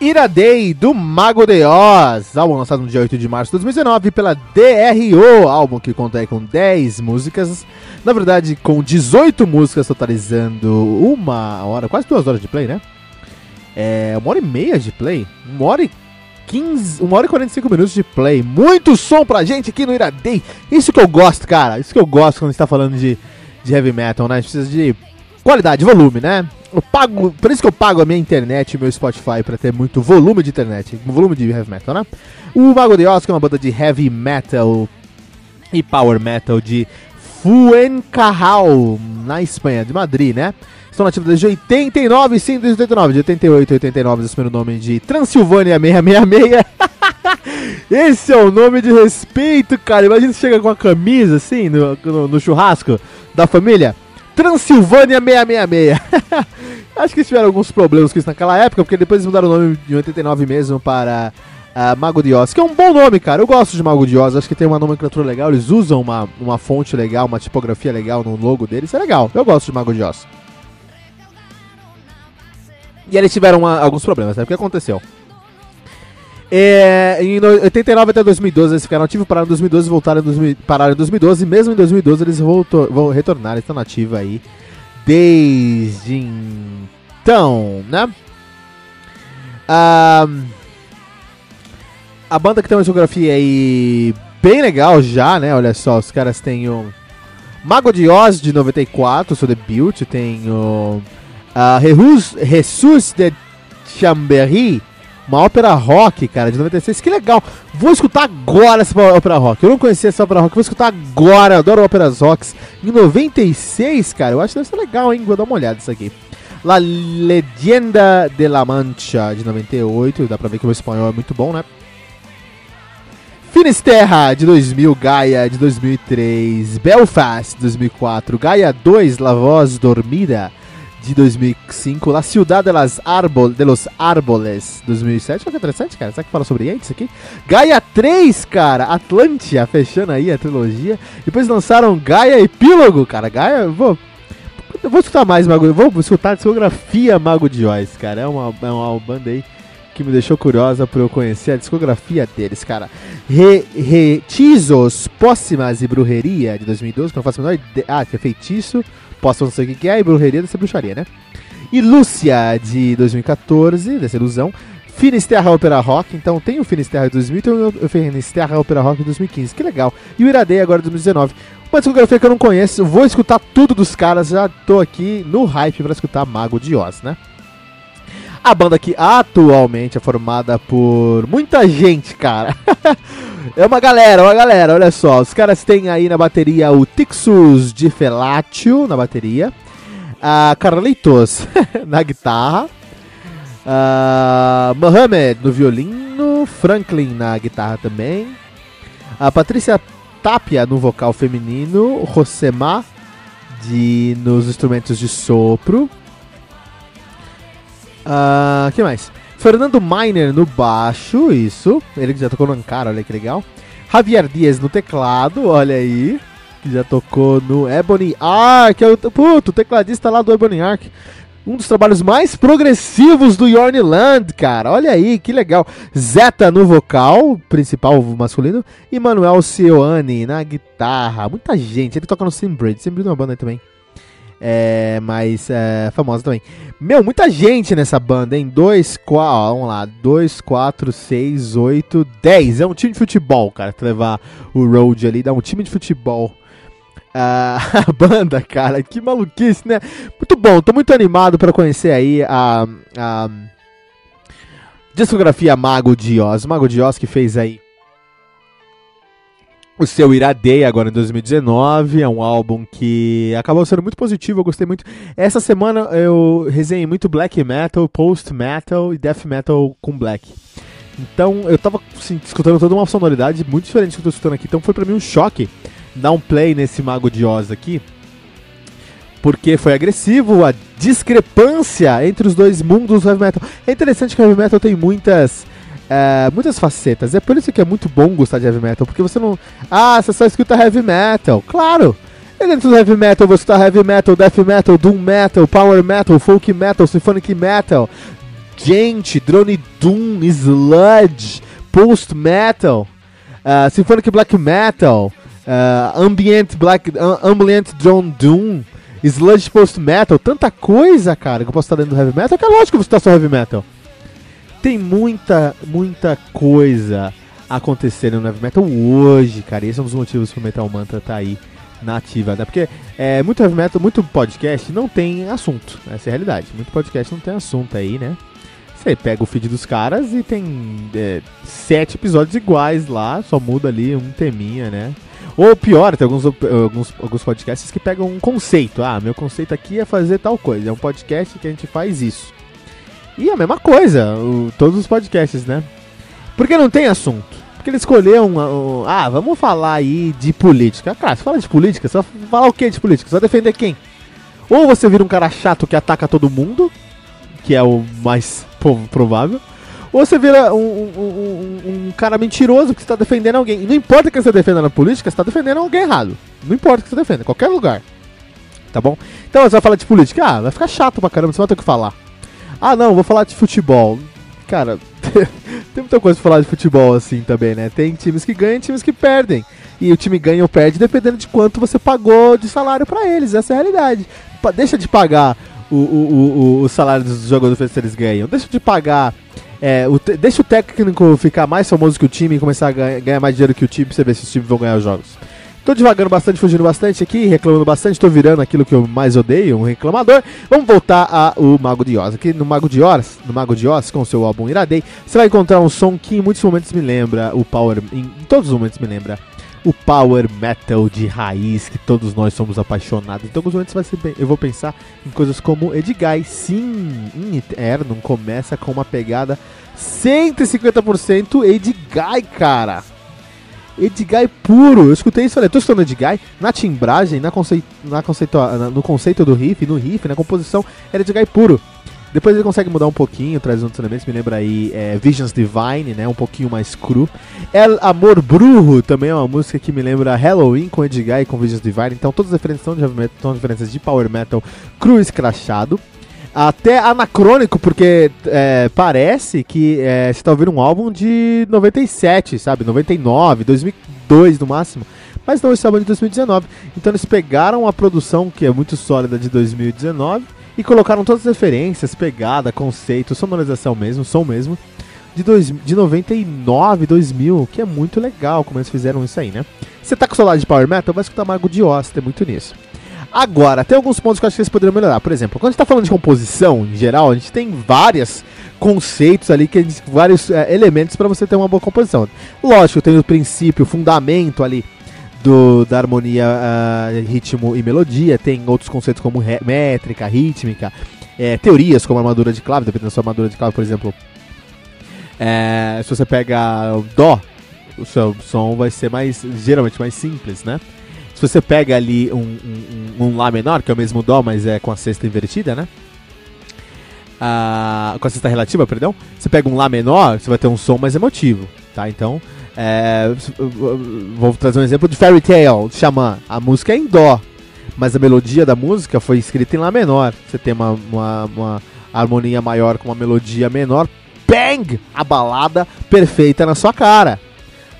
Iraday, do Mago de Oz, álbum lançado no dia 8 de março de 2019 pela DRO, álbum que conta com 10 músicas, na verdade com 18 músicas totalizando uma hora, quase duas horas de play, né? É, uma hora e meia de play, uma hora e 15, uma hora e 45 minutos de play, muito som pra gente aqui no Iraday, isso que eu gosto, cara, isso que eu gosto quando a gente tá falando de, de heavy metal, né? A gente precisa de qualidade, volume, né? Eu pago, por isso que eu pago a minha internet e meu Spotify para ter muito volume de internet, volume de heavy metal, né? O Mago de Oz, que é uma banda de heavy metal e power metal de Fuencarral, na Espanha, de Madrid, né? Estão nativos desde 89, sim, desde 89, de 88 89, eles o nome de Transilvânia 666. Esse é o nome de respeito, cara. Imagina você chega com a camisa assim no, no, no churrasco da família. Transilvânia 666. Acho que eles tiveram alguns problemas com isso naquela época, porque depois eles mudaram o nome de 89 mesmo para uh, Mago de Oz, que é um bom nome, cara. Eu gosto de Mago de Oz, acho que tem uma nomenclatura legal, eles usam uma, uma fonte legal, uma tipografia legal no logo deles, é legal. Eu gosto de Mago de Oz. E eles tiveram uma, alguns problemas, né? O que aconteceu? É, em 89 até 2012 eles ficaram ativos, pararam em 2012 e voltaram em 2000, pararam em 2012. E mesmo em 2012 eles voltou, vão retornar, estão nativos aí desde então, né? Ah, a banda que tem uma discografia aí bem legal já, né? Olha só, os caras têm o Mago de Oz de 94, seu debut, tem o uh, Jesus de Chambéry uma ópera rock, cara, de 96. Que legal. Vou escutar agora essa ópera rock. Eu não conhecia essa ópera rock. Vou escutar agora. Adoro óperas rocks. Em 96, cara. Eu acho que deve ser legal, hein? Vou dar uma olhada nisso aqui. La Leyenda de la Mancha, de 98. Dá pra ver que o meu espanhol é muito bom, né? Finisterra, de 2000. Gaia, de 2003. Belfast, de 2004. Gaia 2, La Voz Dormida de 2005, La Ciudad de, las Arbol, de los Árboles, 2007. Olha que interessante, cara. Será que fala sobre AIDS aqui? Gaia 3, cara. Atlantia, fechando aí a trilogia. Depois lançaram Gaia Epílogo, cara. Gaia, vou... Eu vou escutar mais Mago, vou escutar a discografia Mago de Oz, cara. É uma, é uma banda aí que me deixou curiosa para eu conhecer a discografia deles, cara. Re, Póssimas e Brujeria de 2012, que eu não faço a menor ideia. Ah, que é feitiço, Posso não sei o que é, e bruxaria dessa bruxaria, né? E Lúcia, de 2014, dessa ilusão. Finisterra Opera Rock, então tem o Finisterra de 2000 e o Finisterra Opera Rock de 2015, que legal. E o Iradei agora de 2019. Uma discografia que eu não conheço, vou escutar tudo dos caras, já tô aqui no hype para escutar Mago de Oz, né? A banda que atualmente é formada por muita gente, cara. é uma galera, uma galera, olha só. Os caras têm aí na bateria o Tixus de Felatio na bateria. A Carlitos na guitarra. Uh, Mohamed no violino. Franklin na guitarra também. A Patrícia Tapia no vocal feminino. Rosemar de, nos instrumentos de sopro. Uh, que mais? Fernando Miner no baixo, isso. Ele que já tocou no Ankara, olha que legal. Javier Dias no teclado, olha aí. Que já tocou no Ebony Ark, é o, puto, o tecladista lá do Ebony Ark. Um dos trabalhos mais progressivos do Yornland, cara. Olha aí, que legal. Zeta no vocal, principal masculino. E Manuel Cioane na guitarra. Muita gente. Ele toca no Simbridge. Simbridge é uma banda aí também é, mais é, famosa também. Meu, muita gente nessa banda, hein? 2, 4, vamos lá, 2, 4, 6, 8, 10. É um time de futebol, cara, levar o road ali, dá um time de futebol. Ah, a banda, cara, que maluquice, né? Muito bom, tô muito animado para conhecer aí a, a discografia Mago de Oz. Mago de Oz que fez aí o seu Iradei agora em 2019. É um álbum que acabou sendo muito positivo, eu gostei muito. Essa semana eu resenhei muito black metal, post metal e death metal com black. Então eu tava assim, escutando toda uma sonoridade muito diferente do que eu tô escutando aqui. Então foi pra mim um choque dar um play nesse Mago de Oz aqui. Porque foi agressivo a discrepância entre os dois mundos do heavy metal. É interessante que o heavy metal tem muitas é, muitas facetas. É por isso que é muito bom gostar de heavy metal, porque você não. Ah, você só escuta heavy metal. Claro! E dentro do heavy metal você escuta heavy metal, death metal, doom metal, power metal, folk metal, symphonic metal, gente, drone doom, sludge, post metal, uh, symphonic black metal, uh, ambient black, uh, ambient drone doom, sludge post metal, tanta coisa, cara, que eu posso estar dentro do heavy metal, que é lógico que você está só heavy metal tem muita, muita coisa acontecendo no heavy metal hoje, cara. esse é um dos motivos pro Metal Mantra tá aí na ativa, né? Porque é, muito heavy metal, muito podcast não tem assunto. Essa é a realidade. Muito podcast não tem assunto aí, né? Você pega o feed dos caras e tem é, sete episódios iguais lá, só muda ali um teminha, né? Ou pior, tem alguns, alguns, alguns podcasts que pegam um conceito. Ah, meu conceito aqui é fazer tal coisa. É um podcast que a gente faz isso. E a mesma coisa, o, todos os podcasts, né? Porque não tem assunto. Porque ele escolheu um, Ah, vamos falar aí de política. Cara, você fala de política, vai falar o que de política? Vai defender quem? Ou você vira um cara chato que ataca todo mundo, que é o mais provável. Ou você vira um, um, um cara mentiroso que está defendendo alguém. E não importa que você defenda na política, você está defendendo alguém errado. Não importa que você defenda, em qualquer lugar. Tá bom? Então você vai falar de política. Ah, vai ficar chato pra caramba, você vai ter que falar. Ah, não, vou falar de futebol. Cara, tem muita coisa pra falar de futebol assim também, né? Tem times que ganham e times que perdem. E o time ganha ou perde dependendo de quanto você pagou de salário para eles. Essa é a realidade. Deixa de pagar o, o, o, o salário dos jogadores que eles ganham. Deixa de pagar. É, o deixa o técnico ficar mais famoso que o time e começar a ganhar, ganhar mais dinheiro que o time pra você ver se os times vão ganhar os jogos. Tô devagando bastante, fugindo bastante aqui, reclamando bastante, tô virando aquilo que eu mais odeio, um reclamador. Vamos voltar ao Mago de Oz. Aqui no Mago de Oz, no Mago de Oz, com seu álbum Iradei, você vai encontrar um som que em muitos momentos me lembra o Power. Em todos os momentos me lembra o Power Metal de raiz que todos nós somos apaixonados. Então, alguns momentos vai ser bem, eu vou pensar em coisas como Edguy. Sim, em Eternum começa com uma pegada 150% Edguy, cara. Edguy puro. Eu escutei isso e falei, tô escutando Edguy na timbragem, na conceito, na conceito, no conceito do riff, no riff, na composição, era Edguy puro. Depois ele consegue mudar um pouquinho, traz outros elementos, me lembra aí é, Visions Divine, né, um pouquinho mais cru. El Amor Brujo também é uma música que me lembra Halloween com Edguy e com Visions Divine, então todas as referências são, de, são referências de power metal cru escrachado até anacrônico, porque é, parece que é, você tá ouvindo um álbum de 97, sabe? 99, 2002 no máximo. Mas não, esse álbum é de 2019. Então eles pegaram a produção, que é muito sólida, de 2019 e colocaram todas as referências, pegada, conceito, sonorização mesmo, som mesmo, de, dois, de 99, 2000, que é muito legal como eles fizeram isso aí, né? Você tá com saudade de Power Metal? Vai escutar Mago de Oz, tem muito nisso. Agora, tem alguns pontos que eu acho que eles poderiam melhorar. Por exemplo, quando a gente está falando de composição em geral, a gente tem vários conceitos ali, que vários é, elementos para você ter uma boa composição. Lógico, tem o princípio, o fundamento ali do, da harmonia, uh, ritmo e melodia, tem outros conceitos como métrica, rítmica, é, teorias como armadura de clave, dependendo da sua armadura de clave, por exemplo. É, se você pega Dó, o seu som vai ser mais geralmente mais simples, né? Se você pega ali um, um, um, Lá menor, que é o mesmo Dó, mas é com a sexta invertida, né? a, com a sexta relativa, perdão, você pega um Lá menor, você vai ter um som mais emotivo, tá? Então, é, vou trazer um exemplo de Fairy Tale, de Xamã. A música é em Dó, mas a melodia da música foi escrita em Lá menor. Você tem uma, uma, uma harmonia maior com uma melodia menor, bang! A balada perfeita na sua cara.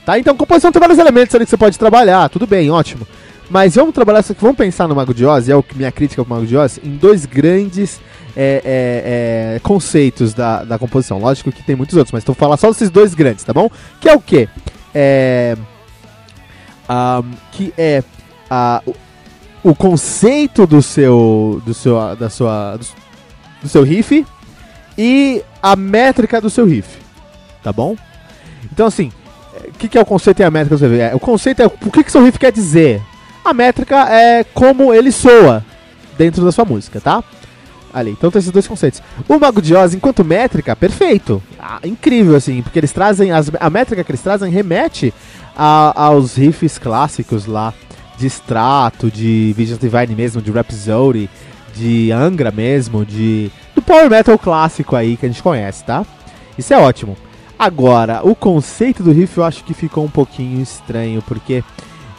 Tá? Então, composição tem vários elementos ali que você pode trabalhar, tudo bem, ótimo. Mas vamos trabalhar, vamos pensar no Mago de Oz, é o que minha crítica ao Mago de Oz, em dois grandes é, é, é, conceitos da, da composição. Lógico que tem muitos outros, mas estou falando só desses dois grandes, tá bom? Que é o quê? É, um, que é uh, o, o conceito do seu, do seu, da sua, do, do seu riff e a métrica do seu riff, tá bom? Então assim, o que, que, é o conceito e a métrica do seu riff? É, o conceito é o que, que seu riff quer dizer. A métrica é como ele soa dentro da sua música, tá? Ali, então tem esses dois conceitos. O Mago de Oz, enquanto métrica, perfeito. Ah, incrível, assim, porque eles trazem. As, a métrica que eles trazem remete a, aos riffs clássicos lá de Strato, de Visions Divine mesmo, de Rhapsody, de Angra mesmo, de. do Power Metal clássico aí que a gente conhece, tá? Isso é ótimo. Agora, o conceito do riff eu acho que ficou um pouquinho estranho, porque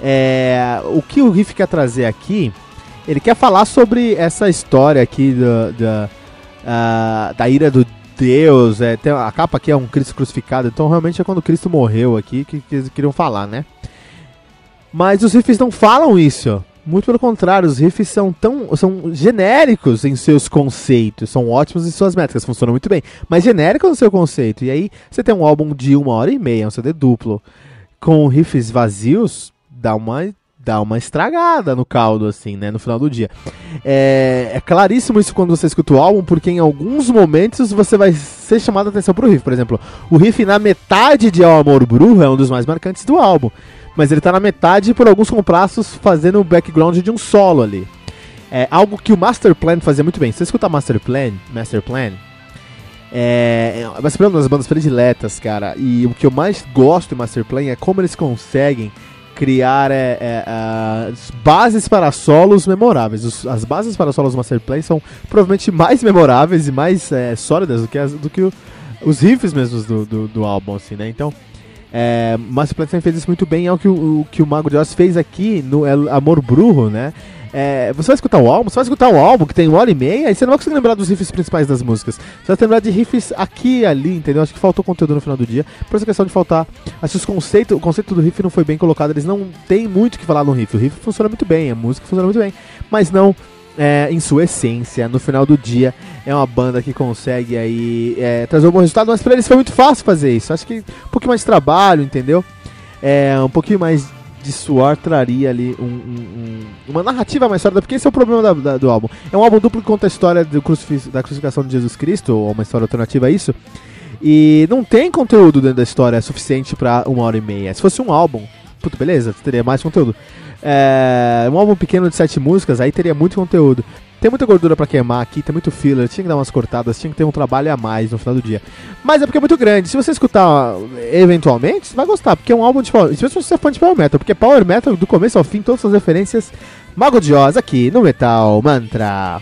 é, o que o riff quer trazer aqui, ele quer falar sobre essa história aqui do, do, uh, da ira do Deus. É, tem, a capa aqui é um Cristo crucificado, então realmente é quando Cristo morreu aqui que, que eles queriam falar, né? Mas os riffs não falam isso. Muito pelo contrário, os riffs são tão são genéricos em seus conceitos, são ótimos em suas métricas, funcionam muito bem, mas genéricos no seu conceito. E aí você tem um álbum de uma hora e meia, um CD duplo, com riffs vazios, dá uma dá uma estragada no caldo, assim, né? No final do dia. É, é, claríssimo isso quando você escuta o álbum, porque em alguns momentos você vai ser chamado a atenção pro riff. Por exemplo, o riff na metade de Ao Amor Brujo é um dos mais marcantes do álbum. Mas ele tá na metade por alguns compassos fazendo o background de um solo ali. É algo que o Master Plan fazia muito bem. Se você escuta Master Plan, Master Plan, é, Master é uma das bandas prediletas, cara. E o que eu mais gosto do Master Plan é como eles conseguem criar é, é, as bases para solos memoráveis. Os, as bases para solos Masterplay são provavelmente mais memoráveis e mais é, sólidas do que, as, do que o, os riffs mesmos do, do, do, álbum, assim, né? Então, é, Masterplay fez isso muito bem, é o que o, o que o Mago de Oz fez aqui no Amor Brujo, né? É, você vai escutar o álbum, você vai escutar um álbum que tem uma hora e meia e você não vai conseguir lembrar dos riffs principais das músicas. Você vai lembrar de riffs aqui e ali, entendeu? Acho que faltou conteúdo no final do dia. Por essa questão de faltar. Acho que conceito, o conceito do riff não foi bem colocado. Eles não têm muito o que falar no riff. O riff funciona muito bem, a música funciona muito bem. Mas não é, em sua essência, no final do dia, é uma banda que consegue aí é, trazer um bom resultado, mas pra eles foi muito fácil fazer isso. Acho que um pouquinho mais de trabalho, entendeu? É, um pouquinho mais de suar traria ali um, um, uma narrativa mais sólida, porque esse é o problema da, da, do álbum. É um álbum duplo que conta a história da crucificação de Jesus Cristo, ou uma história alternativa a isso, e não tem conteúdo dentro da história suficiente para uma hora e meia. Se fosse um álbum, puto, beleza, teria mais conteúdo. É, um álbum pequeno de sete músicas, aí teria muito conteúdo. Tem muita gordura para queimar aqui, tem muito filler, tinha que dar umas cortadas, tinha que ter um trabalho a mais no final do dia. Mas é porque é muito grande. Se você escutar eventualmente, você vai gostar, porque é um álbum de power, especialmente se você é fã de Power Metal, porque Power Metal do começo ao fim, todas as referências Mago de Oz aqui no Metal Mantra.